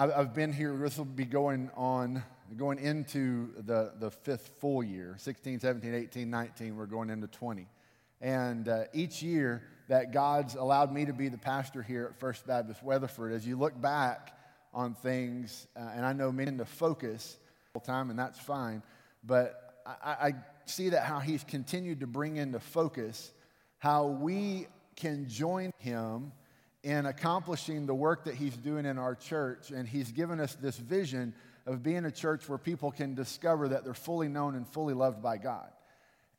I've been here, this will be going on, going into the, the fifth full year 16, 17, 18, 19, we're going into 20. And uh, each year that God's allowed me to be the pastor here at First Baptist Weatherford, as you look back on things, uh, and I know many to focus all time, and that's fine, but I, I see that how He's continued to bring into focus how we can join Him in accomplishing the work that He's doing in our church. And He's given us this vision of being a church where people can discover that they're fully known and fully loved by God.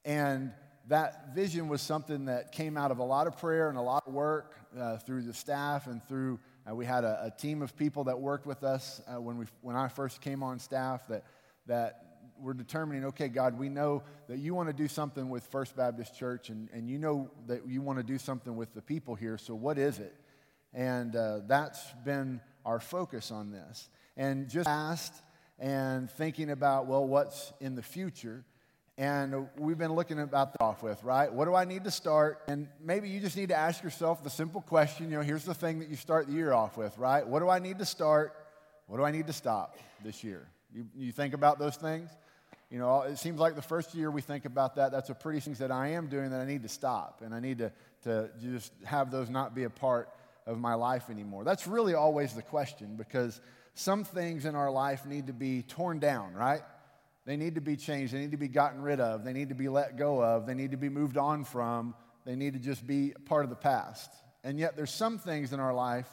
And that vision was something that came out of a lot of prayer and a lot of work uh, through the staff and through uh, we had a, a, team of people that worked with us uh, when, we, when I first came on staff that, that were determining, okay, God, we know that you want to do something with First Baptist Church, and, and you know that you want to do something with the people here, so what is it? And uh, that's been our focus on this. And just asked and thinking about, well, what's in the future? And we've been looking about that off with, right? What do I need to start? And maybe you just need to ask yourself the simple question, you know, here's the thing that you start the year off with, right? What do I need to start? What do I need to stop this year? You, you think about those things? You know, it seems like the first year we think about that, that's a pretty things that I am doing that I need to stop. And I need to, to just have those not be a part of my life anymore. That's really always the question because some things in our life need to be torn down, right? They need to be changed. They need to be gotten rid of. They need to be let go of. They need to be moved on from. They need to just be part of the past. And yet, there's some things in our life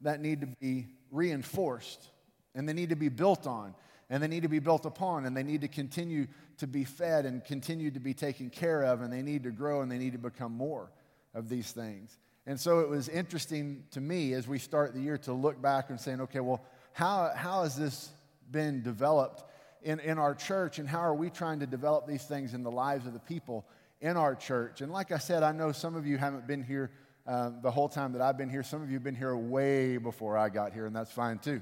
that need to be reinforced and they need to be built on and they need to be built upon and they need to continue to be fed and continue to be taken care of and they need to grow and they need to become more of these things. And so it was interesting to me as we start the year to look back and saying, okay, well, how, how has this been developed in, in our church and how are we trying to develop these things in the lives of the people in our church? And like I said, I know some of you haven't been here um, the whole time that I've been here. Some of you have been here way before I got here, and that's fine too.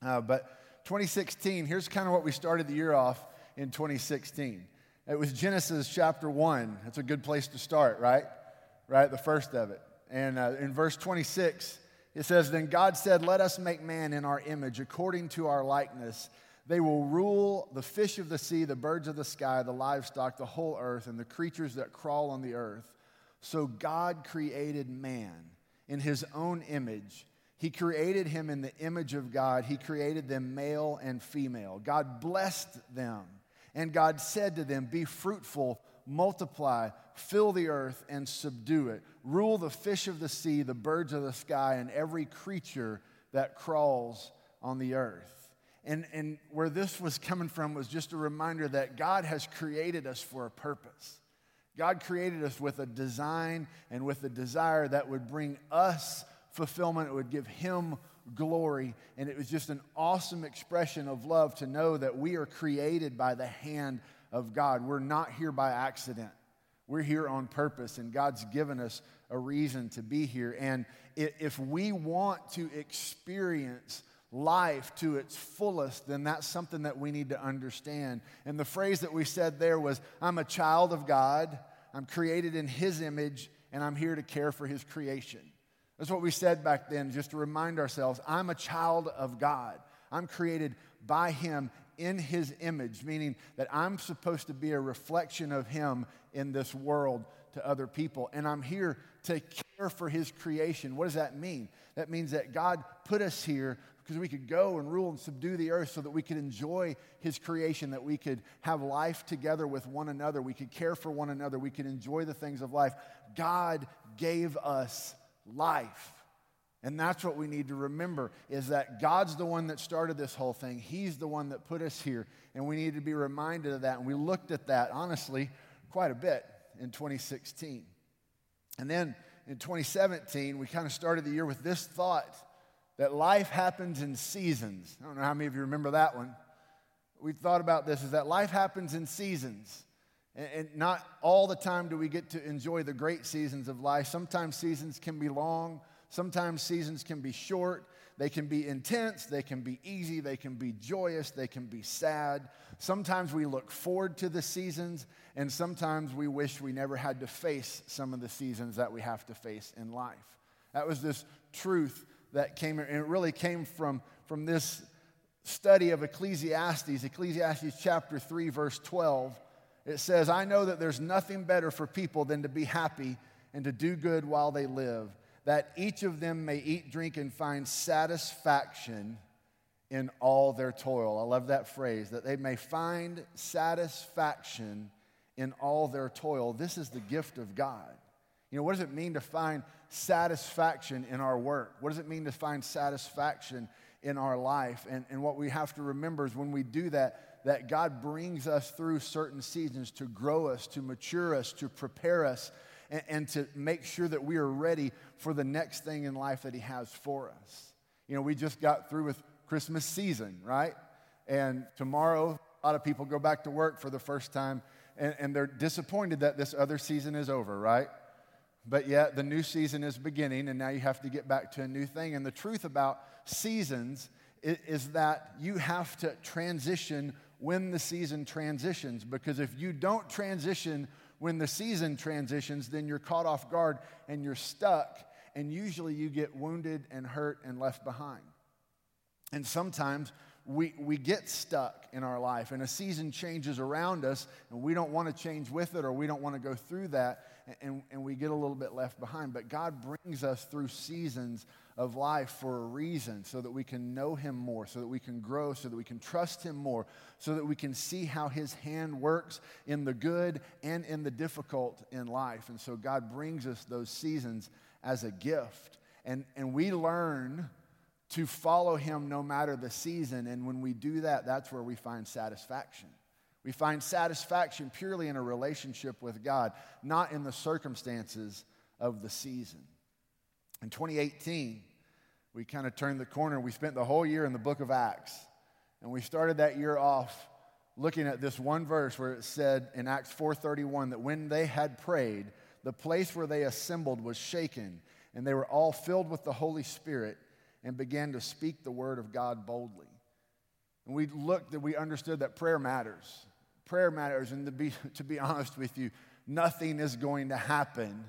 Uh, but 2016, here's kind of what we started the year off in 2016. It was Genesis chapter 1. That's a good place to start, right? Right, the first of it. And uh, in verse 26, it says, Then God said, Let us make man in our image, according to our likeness. They will rule the fish of the sea, the birds of the sky, the livestock, the whole earth, and the creatures that crawl on the earth. So God created man in his own image. He created him in the image of God. He created them male and female. God blessed them. And God said to them, Be fruitful, multiply, fill the earth, and subdue it. Rule the fish of the sea, the birds of the sky, and every creature that crawls on the earth. And, and where this was coming from was just a reminder that God has created us for a purpose. God created us with a design and with a desire that would bring us fulfillment, it would give Him glory. And it was just an awesome expression of love to know that we are created by the hand of God. We're not here by accident. We're here on purpose, and God's given us a reason to be here. And if we want to experience life to its fullest, then that's something that we need to understand. And the phrase that we said there was I'm a child of God, I'm created in His image, and I'm here to care for His creation. That's what we said back then, just to remind ourselves I'm a child of God. I'm created by Him in His image, meaning that I'm supposed to be a reflection of Him in this world to other people. And I'm here to care for His creation. What does that mean? That means that God put us here because we could go and rule and subdue the earth so that we could enjoy His creation, that we could have life together with one another, we could care for one another, we could enjoy the things of life. God gave us life. And that's what we need to remember is that God's the one that started this whole thing. He's the one that put us here. And we need to be reminded of that. And we looked at that, honestly, quite a bit in 2016. And then in 2017, we kind of started the year with this thought that life happens in seasons. I don't know how many of you remember that one. We thought about this is that life happens in seasons. And not all the time do we get to enjoy the great seasons of life. Sometimes seasons can be long, sometimes seasons can be short. They can be intense, they can be easy, they can be joyous, they can be sad. Sometimes we look forward to the seasons, and sometimes we wish we never had to face some of the seasons that we have to face in life. That was this truth that came, and it really came from, from this study of Ecclesiastes, Ecclesiastes chapter 3, verse 12. It says, I know that there's nothing better for people than to be happy and to do good while they live, that each of them may eat, drink, and find satisfaction in all their toil. I love that phrase, that they may find satisfaction in all their toil. This is the gift of God. You know, what does it mean to find satisfaction in our work? What does it mean to find satisfaction in our life? And, and what we have to remember is when we do that, that God brings us through certain seasons to grow us, to mature us, to prepare us, and, and to make sure that we are ready for the next thing in life that He has for us. You know, we just got through with Christmas season, right? And tomorrow, a lot of people go back to work for the first time, and, and they're disappointed that this other season is over, right? But yet, the new season is beginning, and now you have to get back to a new thing. And the truth about seasons is, is that you have to transition when the season transitions, because if you don't transition when the season transitions, then you're caught off guard and you're stuck, and usually you get wounded and hurt and left behind. And sometimes we, we get stuck in our life, and a season changes around us, and we don't want to change with it, or we don't want to go through that, and, and we get a little bit left behind. But God brings us through seasons of life for a reason, so that we can know Him more, so that we can grow, so that we can trust Him more, so that we can see how His hand works in the good and in the difficult in life. And so God brings us those seasons as a gift. And, and we learn to follow him no matter the season. And when we do that, that's where we find satisfaction. We find satisfaction purely in a relationship with God, not in the circumstances of the season. In 2018, we kind of turned the corner. We spent the whole year in the book of Acts. And we started that year off looking at this one verse where it said in Acts 4:31 that when they had prayed, the place where they assembled was shaken, and they were all filled with the Holy Spirit and began to speak the word of God boldly. And we looked that we understood that prayer matters. Prayer matters, and to be, to be honest with you, nothing is going to happen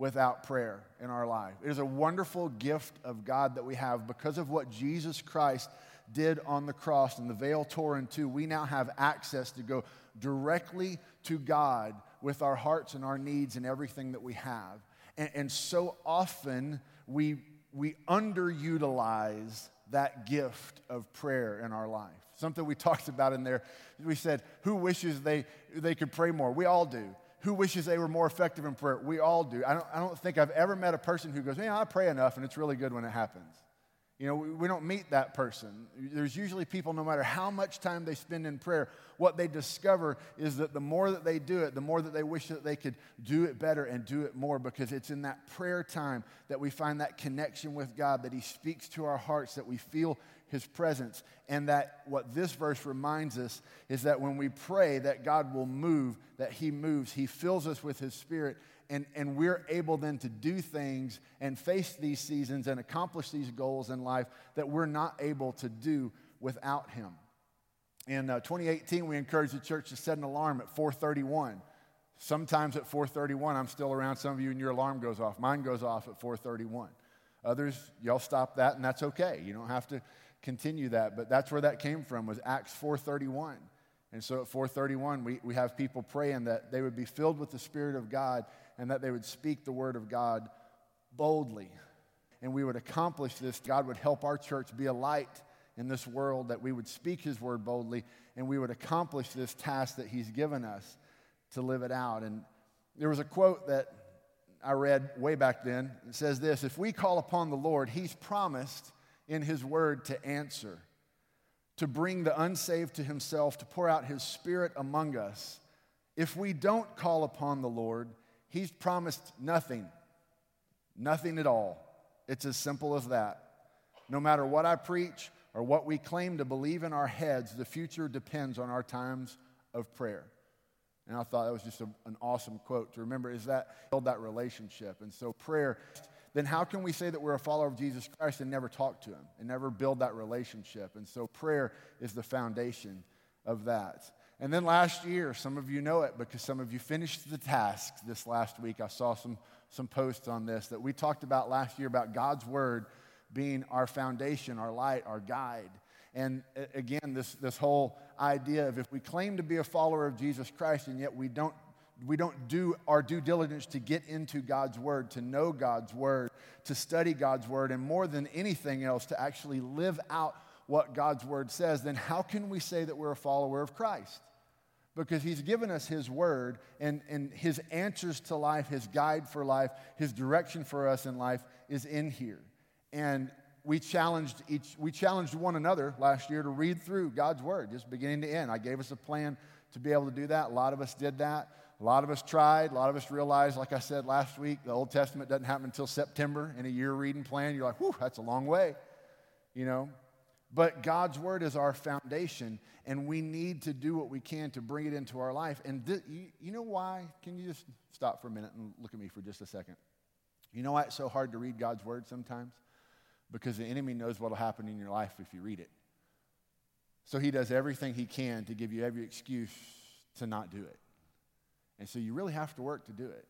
without prayer in our life. It is a wonderful gift of God that we have because of what Jesus Christ did on the cross and the veil tore in two. We now have access to go directly to God with our hearts and our needs and everything that we have. And, and so often we we underutilize that gift of prayer in our life. Something we talked about in there, we said, who wishes they, they could pray more? We all do. Who wishes they were more effective in prayer? We all do. I don't, I don't think I've ever met a person who goes, yeah, I pray enough and it's really good when it happens. You know, we, we don't meet that person. There's usually people, no matter how much time they spend in prayer, what they discover is that the more that they do it, the more that they wish that they could do it better and do it more because it's in that prayer time that we find that connection with God, that He speaks to our hearts, that we feel His presence. And that what this verse reminds us is that when we pray, that God will move, that He moves, He fills us with His Spirit and, and we're able then to do things and face these seasons and accomplish these goals in life that we're not able to do without him. In uh, 2018 we encouraged the church to set an alarm at 431 sometimes at 431 i'm still around. Some of you and your alarm goes off. Mine goes off at 431 others y'all stop that and that's okay. You don't have to continue that but that's where that came from was acts 431 and so at 431 we, we have people praying that they would be filled with the spirit of god and that they would speak the word of God boldly. And we would accomplish this. God would help our church be a light in this world, that we would speak his word boldly, and we would accomplish this task that he's given us to live it out. And there was a quote that I read way back then. It says this If we call upon the Lord, he's promised in his word to answer, to bring the unsaved to himself, to pour out his spirit among us. If we don't call upon the Lord, He's promised nothing, nothing at all. It's as simple as that. No matter what I preach or what we claim to believe in our heads, the future depends on our times of prayer. And I thought that was just a, an awesome quote to remember is that build that relationship. And so prayer, then how can we say that we're a follower of Jesus Christ and never talk to him and never build that relationship? And so prayer is the foundation of that. And then last year, some of you know it because some of you finished the task this last week. I saw some, some posts on this that we talked about last year about God's word being our foundation, our light, our guide. And again, this, this whole idea of if we claim to be a follower of Jesus Christ and yet we don't, we don't do our due diligence to get into God's Word, to know God's Word, to study God's Word, and more than anything else, to actually live out what God's Word says, then how can we say that we're a follower of Christ? Because He's given us His Word and, and His answers to life, His guide for life, His direction for us in life is in here. And we challenged each we challenged one another last year to read through God's word just beginning to end. I gave us a plan to be able to do that. A lot of us did that. A lot of us tried. A lot of us realized, like I said last week, the Old Testament doesn't happen until September in a year reading plan. You're like, whew, that's a long way, you know. But God's word is our foundation, and we need to do what we can to bring it into our life. And th- you, you know why? Can you just stop for a minute and look at me for just a second? You know why it's so hard to read God's word sometimes? because the enemy knows what will happen in your life if you read it. So he does everything he can to give you every excuse to not do it. And so you really have to work to do it.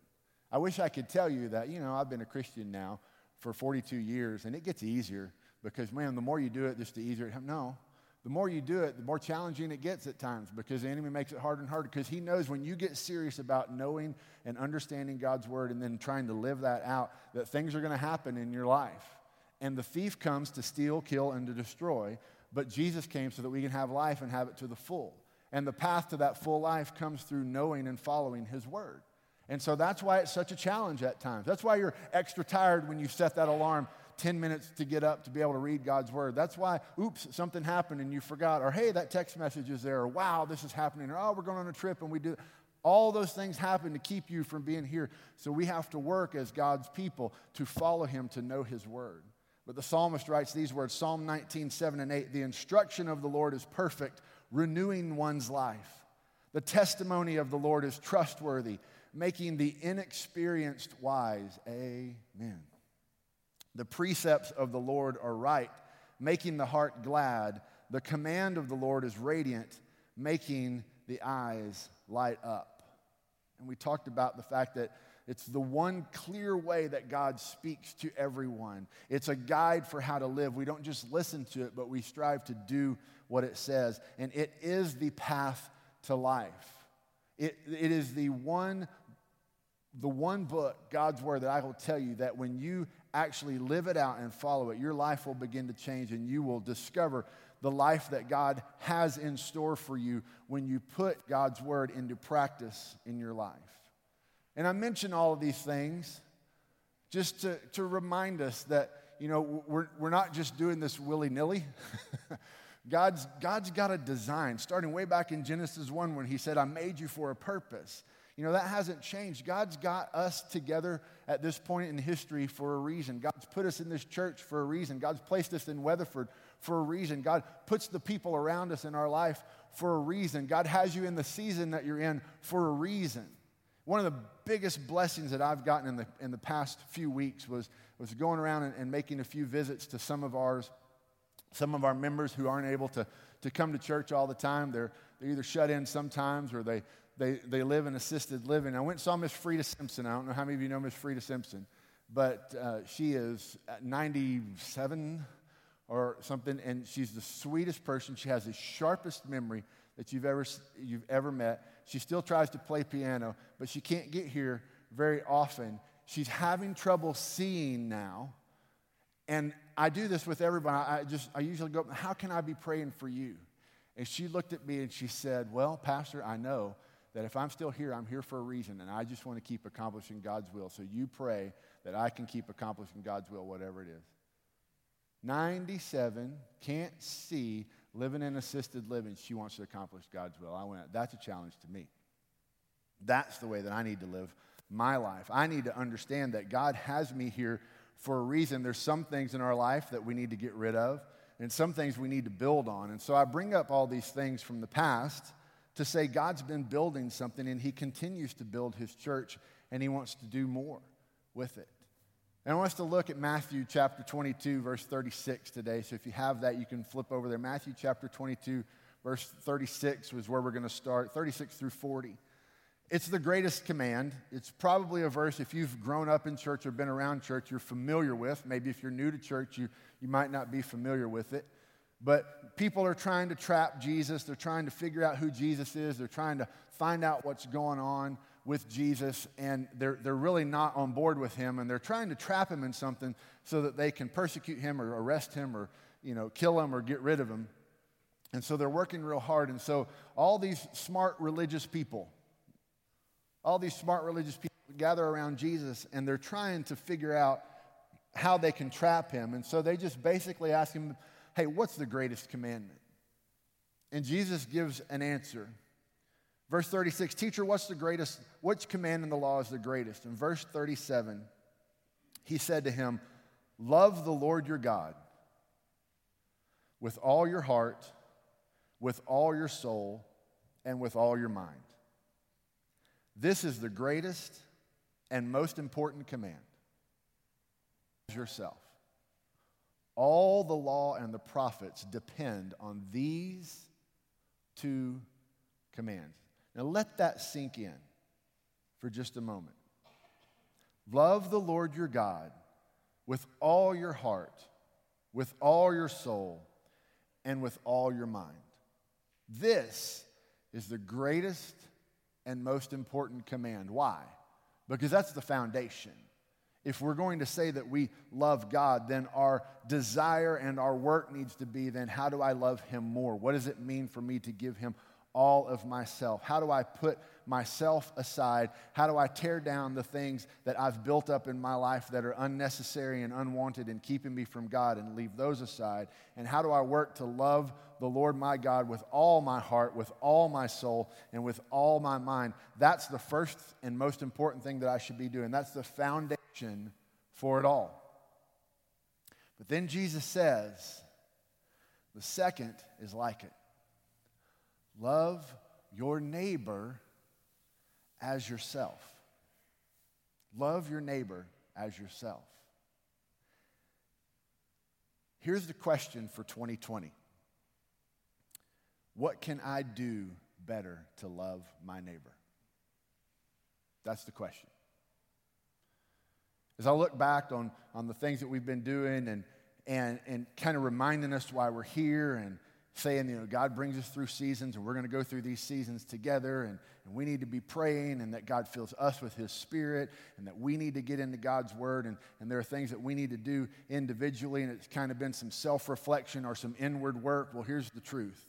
I wish I could tell you that, you know, I've been a Christian now for 42 years and it gets easier because, man, the more you do it, just the easier it No. The more you do it, the more challenging it gets at times because the enemy makes it harder and harder because he knows when you get serious about knowing and understanding God's word and then trying to live that out, that things are going to happen in your life. And the thief comes to steal, kill, and to destroy. But Jesus came so that we can have life and have it to the full. And the path to that full life comes through knowing and following His word. And so that's why it's such a challenge at times. That's why you're extra tired when you set that alarm 10 minutes to get up to be able to read God's word. That's why, oops, something happened and you forgot. Or, hey, that text message is there. Or, wow, this is happening. Or, oh, we're going on a trip and we do. All those things happen to keep you from being here. So we have to work as God's people to follow Him, to know His word. But the psalmist writes these words Psalm 19, 7 and 8 The instruction of the Lord is perfect, renewing one's life. The testimony of the Lord is trustworthy, making the inexperienced wise. Amen. The precepts of the Lord are right, making the heart glad. The command of the Lord is radiant, making the eyes light up. And we talked about the fact that it's the one clear way that God speaks to everyone. It's a guide for how to live. We don't just listen to it, but we strive to do what it says. And it is the path to life. It, it is the one, the one book, God's Word, that I will tell you that when you actually live it out and follow it, your life will begin to change and you will discover the life that God has in store for you when you put God's Word into practice in your life. And I mention all of these things just to, to remind us that, you know, we're, we're not just doing this willy nilly. God's, God's got a design, starting way back in Genesis 1 when He said, I made you for a purpose. You know, that hasn't changed. God's got us together at this point in history for a reason. God's put us in this church for a reason. God's placed us in Weatherford for a reason. God puts the people around us in our life for a reason. God has you in the season that you're in for a reason. One of the biggest blessings that I've gotten in the, in the past few weeks was, was going around and, and making a few visits to some of ours, some of our members who aren't able to, to come to church all the time. They're, they're either shut in sometimes or they, they, they live in assisted living. I went and saw Miss Frida Simpson. I don't know how many of you know Miss Frida Simpson, but uh, she is 97 or something, and she's the sweetest person. She has the sharpest memory that you've ever, you've ever met. She still tries to play piano, but she can't get here very often. She's having trouble seeing now. And I do this with everybody. I just, I usually go, How can I be praying for you? And she looked at me and she said, Well, Pastor, I know that if I'm still here, I'm here for a reason, and I just want to keep accomplishing God's will. So you pray that I can keep accomplishing God's will, whatever it is. 97, can't see, living in assisted living, she wants to accomplish God's will. I went, that's a challenge to me. That's the way that I need to live my life. I need to understand that God has me here for a reason. There's some things in our life that we need to get rid of, and some things we need to build on. And so I bring up all these things from the past to say God's been building something, and He continues to build His church, and He wants to do more with it. And I want us to look at Matthew chapter 22, verse 36 today. So if you have that, you can flip over there. Matthew chapter 22, verse 36 was where we're going to start, 36 through 40. It's the greatest command. It's probably a verse, if you've grown up in church or been around church, you're familiar with. Maybe if you're new to church, you, you might not be familiar with it. But people are trying to trap Jesus. They're trying to figure out who Jesus is. They're trying to find out what's going on with Jesus, and they're, they're really not on board with him, and they're trying to trap him in something so that they can persecute him or arrest him or you know, kill him or get rid of him. And so they're working real hard. And so all these smart religious people, all these smart religious people gather around Jesus and they're trying to figure out how they can trap him. And so they just basically ask him, hey, what's the greatest commandment? And Jesus gives an answer. Verse 36, teacher, what's the greatest? Which command in the law is the greatest? In verse 37, he said to him, Love the Lord your God with all your heart, with all your soul, and with all your mind. This is the greatest and most important command. Yourself. All the law and the prophets depend on these two commands. Now let that sink in for just a moment. Love the Lord your God with all your heart, with all your soul, and with all your mind. This is the greatest and most important command. Why? Because that's the foundation. If we're going to say that we love God, then our desire and our work needs to be then how do I love Him more? What does it mean for me to give Him all of myself? How do I put myself aside? How do I tear down the things that I've built up in my life that are unnecessary and unwanted and keeping me from God and leave those aside? And how do I work to love the Lord my God with all my heart, with all my soul, and with all my mind? That's the first and most important thing that I should be doing. That's the foundation for it all. But then Jesus says, the second is like it. Love your neighbor as yourself. Love your neighbor as yourself. Here's the question for 2020 What can I do better to love my neighbor? That's the question. As I look back on, on the things that we've been doing and, and, and kind of reminding us why we're here and saying, you know, God brings us through seasons and we're going to go through these seasons together and, and we need to be praying and that God fills us with His Spirit and that we need to get into God's Word and, and there are things that we need to do individually and it's kind of been some self reflection or some inward work. Well, here's the truth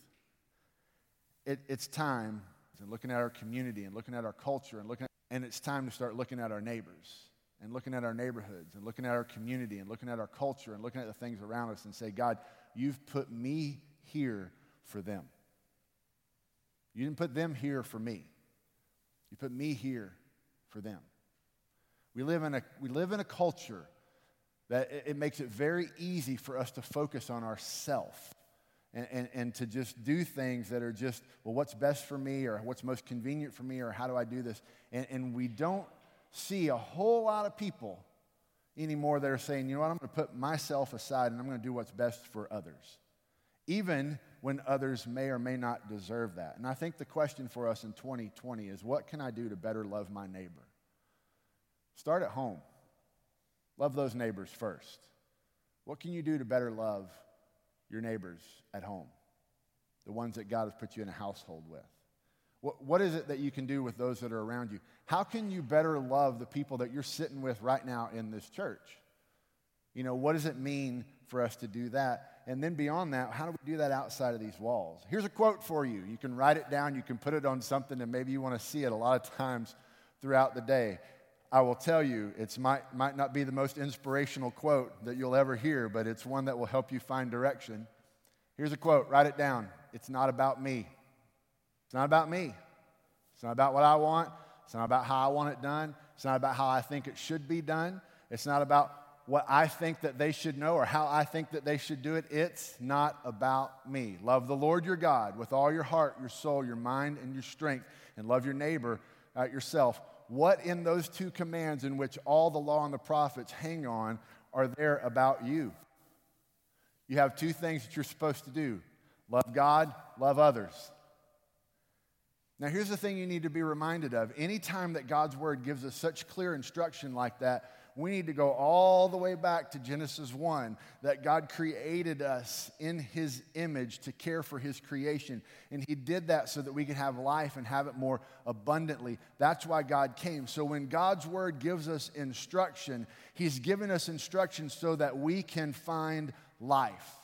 it, it's time, and looking at our community and looking at our culture and looking at, and it's time to start looking at our neighbors and looking at our neighborhoods and looking at our community and looking at our culture and looking at the things around us and say, God, you've put me here for them. You didn't put them here for me. You put me here for them. We live in a, we live in a culture that it, it makes it very easy for us to focus on ourself and, and, and to just do things that are just, well, what's best for me or what's most convenient for me or how do I do this? And, and we don't see a whole lot of people anymore that are saying, you know what, I'm going to put myself aside and I'm going to do what's best for others even when others may or may not deserve that. And I think the question for us in 2020 is what can I do to better love my neighbor? Start at home. Love those neighbors first. What can you do to better love your neighbors at home? The ones that God has put you in a household with. What, what is it that you can do with those that are around you? How can you better love the people that you're sitting with right now in this church? You know, what does it mean for us to do that? And then beyond that, how do we do that outside of these walls? Here's a quote for you. You can write it down, you can put it on something, and maybe you want to see it a lot of times throughout the day. I will tell you, it might, might not be the most inspirational quote that you'll ever hear, but it's one that will help you find direction. Here's a quote, write it down. It's not about me. It's not about me. It's not about what I want. It's not about how I want it done. It's not about how I think it should be done. It's not about what I think that they should know or how I think that they should do it. It's not about me. Love the Lord your God with all your heart, your soul, your mind, and your strength, and love your neighbor uh, yourself. What in those two commands, in which all the law and the prophets hang on, are there about you? You have two things that you're supposed to do love God, love others. Now, here's the thing you need to be reminded of. Anytime that God's word gives us such clear instruction like that, we need to go all the way back to Genesis 1 that God created us in his image to care for his creation. And he did that so that we could have life and have it more abundantly. That's why God came. So when God's word gives us instruction, he's given us instruction so that we can find life.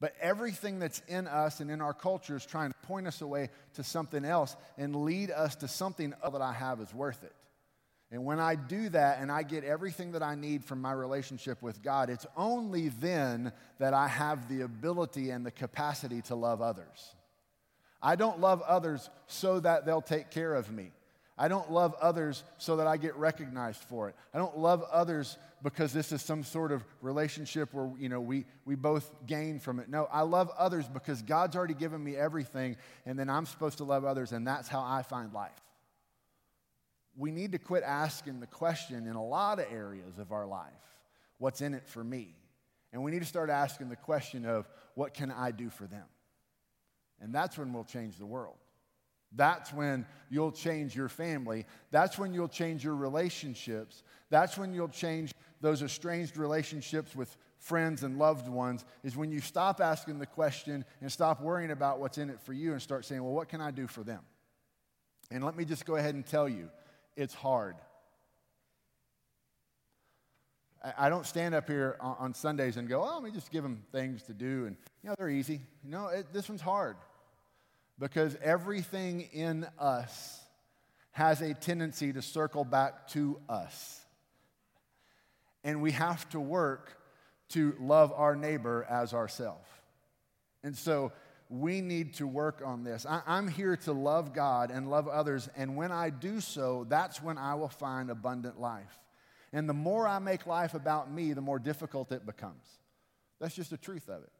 But everything that's in us and in our culture is trying to point us away to something else and lead us to something that I have is worth it. And when I do that and I get everything that I need from my relationship with God, it's only then that I have the ability and the capacity to love others. I don't love others so that they'll take care of me. I don't love others so that I get recognized for it. I don't love others because this is some sort of relationship where you know we, we both gain from it. No, I love others because God's already given me everything, and then I'm supposed to love others, and that's how I find life we need to quit asking the question in a lot of areas of our life what's in it for me? And we need to start asking the question of what can I do for them? And that's when we'll change the world. That's when you'll change your family. That's when you'll change your relationships. That's when you'll change those estranged relationships with friends and loved ones, is when you stop asking the question and stop worrying about what's in it for you and start saying, well, what can I do for them? And let me just go ahead and tell you it's hard. I don't stand up here on Sundays and go, oh, let me just give them things to do. And, you know, they're easy. No, it, this one's hard because everything in us has a tendency to circle back to us. And we have to work to love our neighbor as ourselves. And so we need to work on this. I, am here to love God and love others, and when I do so, that's when I will find abundant life. And the more I make life about me, the more difficult it becomes. That's just the truth of it.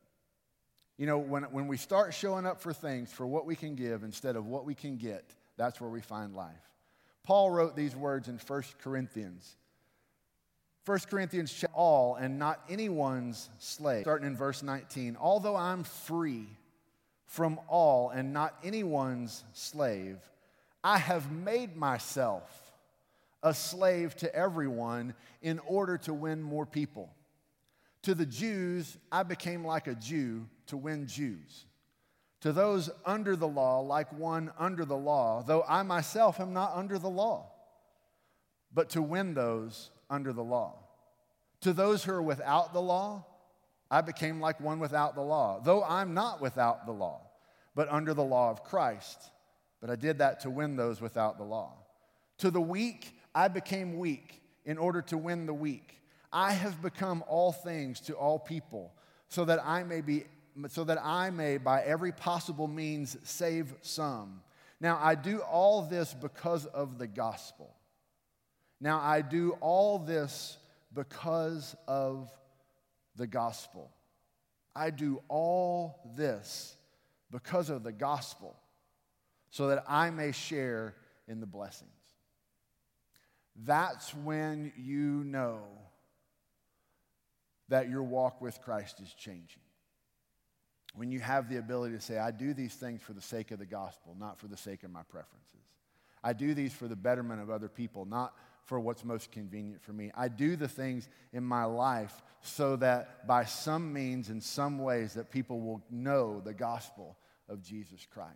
You know, when, when we start showing up for things for what we can give instead of what we can get, that's where we find life. Paul wrote these words in 1 Corinthians. 1 Corinthians, all and not anyone's slave. Starting in verse 19. Although I'm free from all and not anyone's slave. I have made myself a slave to everyone in order to win more people. To the Jews, I became like a Jew to win Jews. To those under the law, like one under the law, though I myself am not under the law, but to win those under the law. To those who are without the law, I became like one without the law, though I'm not without the law, but under the law of Christ. But I did that to win those without the law. To the weak, I became weak in order to win the weak. I have become all things to all people, so that I may be so that I may by every possible means save some. Now I do all this because of the gospel. Now I do all this because of the gospel. I do all this because of the gospel so that I may share in the blessings. That's when you know that your walk with Christ is changing. When you have the ability to say, I do these things for the sake of the gospel, not for the sake of my preferences. I do these for the betterment of other people, not for what's most convenient for me. I do the things in my life so that by some means, in some ways, that people will know the gospel of Jesus Christ.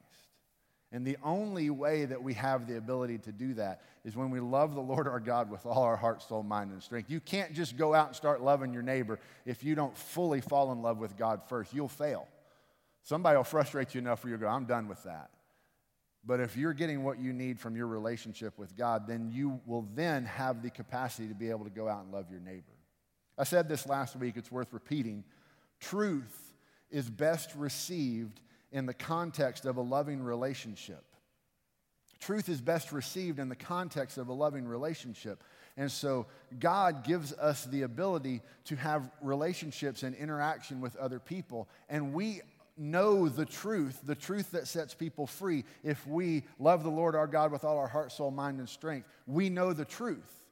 And the only way that we have the ability to do that is when we love the Lord our God with all our heart, soul, mind, and strength. You can't just go out and start loving your neighbor if you don't fully fall in love with God first. You'll fail. Somebody will frustrate you enough where you go, I'm done with that. But if you're getting what you need from your relationship with God, then you will then have the capacity to be able to go out and love your neighbor. I said this last week, it's worth repeating. Truth is best received in the context of a loving relationship. Truth is best received in the context of a loving relationship. And so God gives us the ability to have relationships and interaction with other people. And we know the truth, the truth that sets people free, if we love the Lord our God with all our heart, soul, mind, and strength, we know the truth.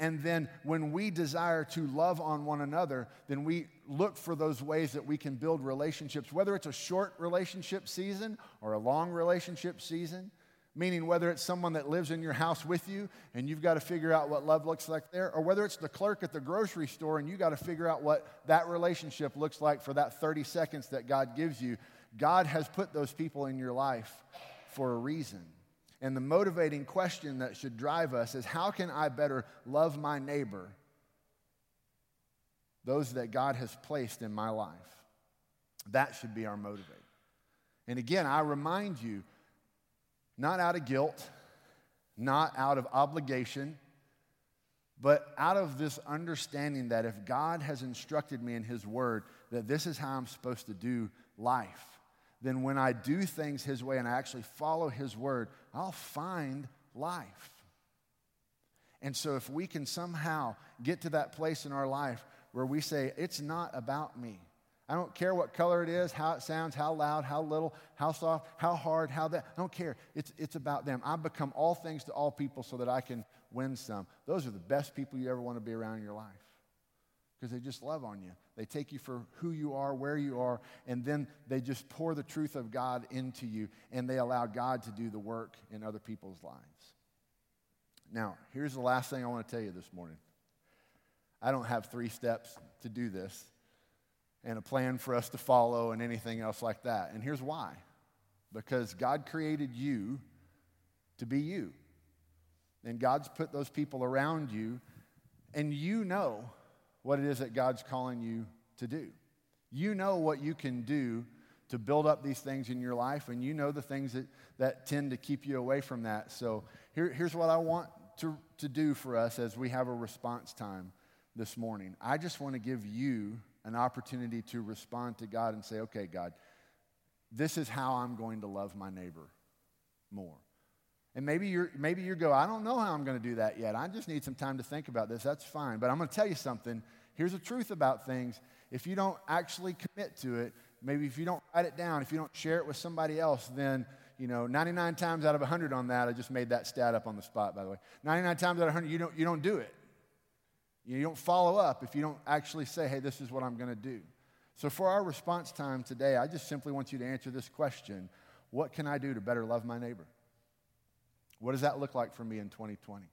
And then when we desire to love on one another, then we look for those ways that we can build relationships, whether it's a short relationship season or a long relationship season. Meaning, whether it's someone that lives in your house with you and you've got to figure out what love looks like there, or whether it's the clerk at the grocery store and you got to figure out what that relationship looks like for that 30 seconds that God gives you, God has put those people in your life for a reason. And the motivating question that should drive us is how can I better love my neighbor, those that God has placed in my life? That should be our motivator. And again, I remind you, not out of guilt, not out of obligation, but out of this understanding that if God has instructed me in His Word that this is how I'm supposed to do life, then when I do things His way and I actually follow His Word, I'll find life. And so, if we can somehow get to that place in our life where we say, It's not about me, I don't care what color it is, how it sounds, how loud, how little, how soft, how hard, how that. I don't care. It's, it's about them. I become all things to all people so that I can win some. Those are the best people you ever want to be around in your life because they just love on you. They take you for who you are, where you are, and then they just pour the truth of God into you and they allow God to do the work in other people's lives. Now, here's the last thing I want to tell you this morning. I don't have three steps to do this and a plan for us to follow and anything else like that. And here's why because God created you to be you. And God's put those people around you, and you know what it is that God's calling you to do. You know what you can do to build up these things in your life, and you know the things that, that tend to keep you away from that. So here, here's what I want to, to do for us as we have a response time this morning. I just want to give you an opportunity to respond to God and say, okay, God, this is how I'm going to love my neighbor more. And maybe you're maybe you go, I don't know how I'm going to do that yet. I just need some time to think about this. That's fine. But I'm going to tell you something. Here's the truth about things. If you don't actually commit to it, maybe if you don't write it down, if you don't share it with somebody else, then you know, 99 times out of 100 on that, I just made that stat up on the spot, by the way. 99 times out of 100, you don't, you don't do it. You don't follow up if you don't actually say, hey, this is what I'm going to do. So, for our response time today, I just simply want you to answer this question What can I do to better love my neighbor? What does that look like for me in 2020?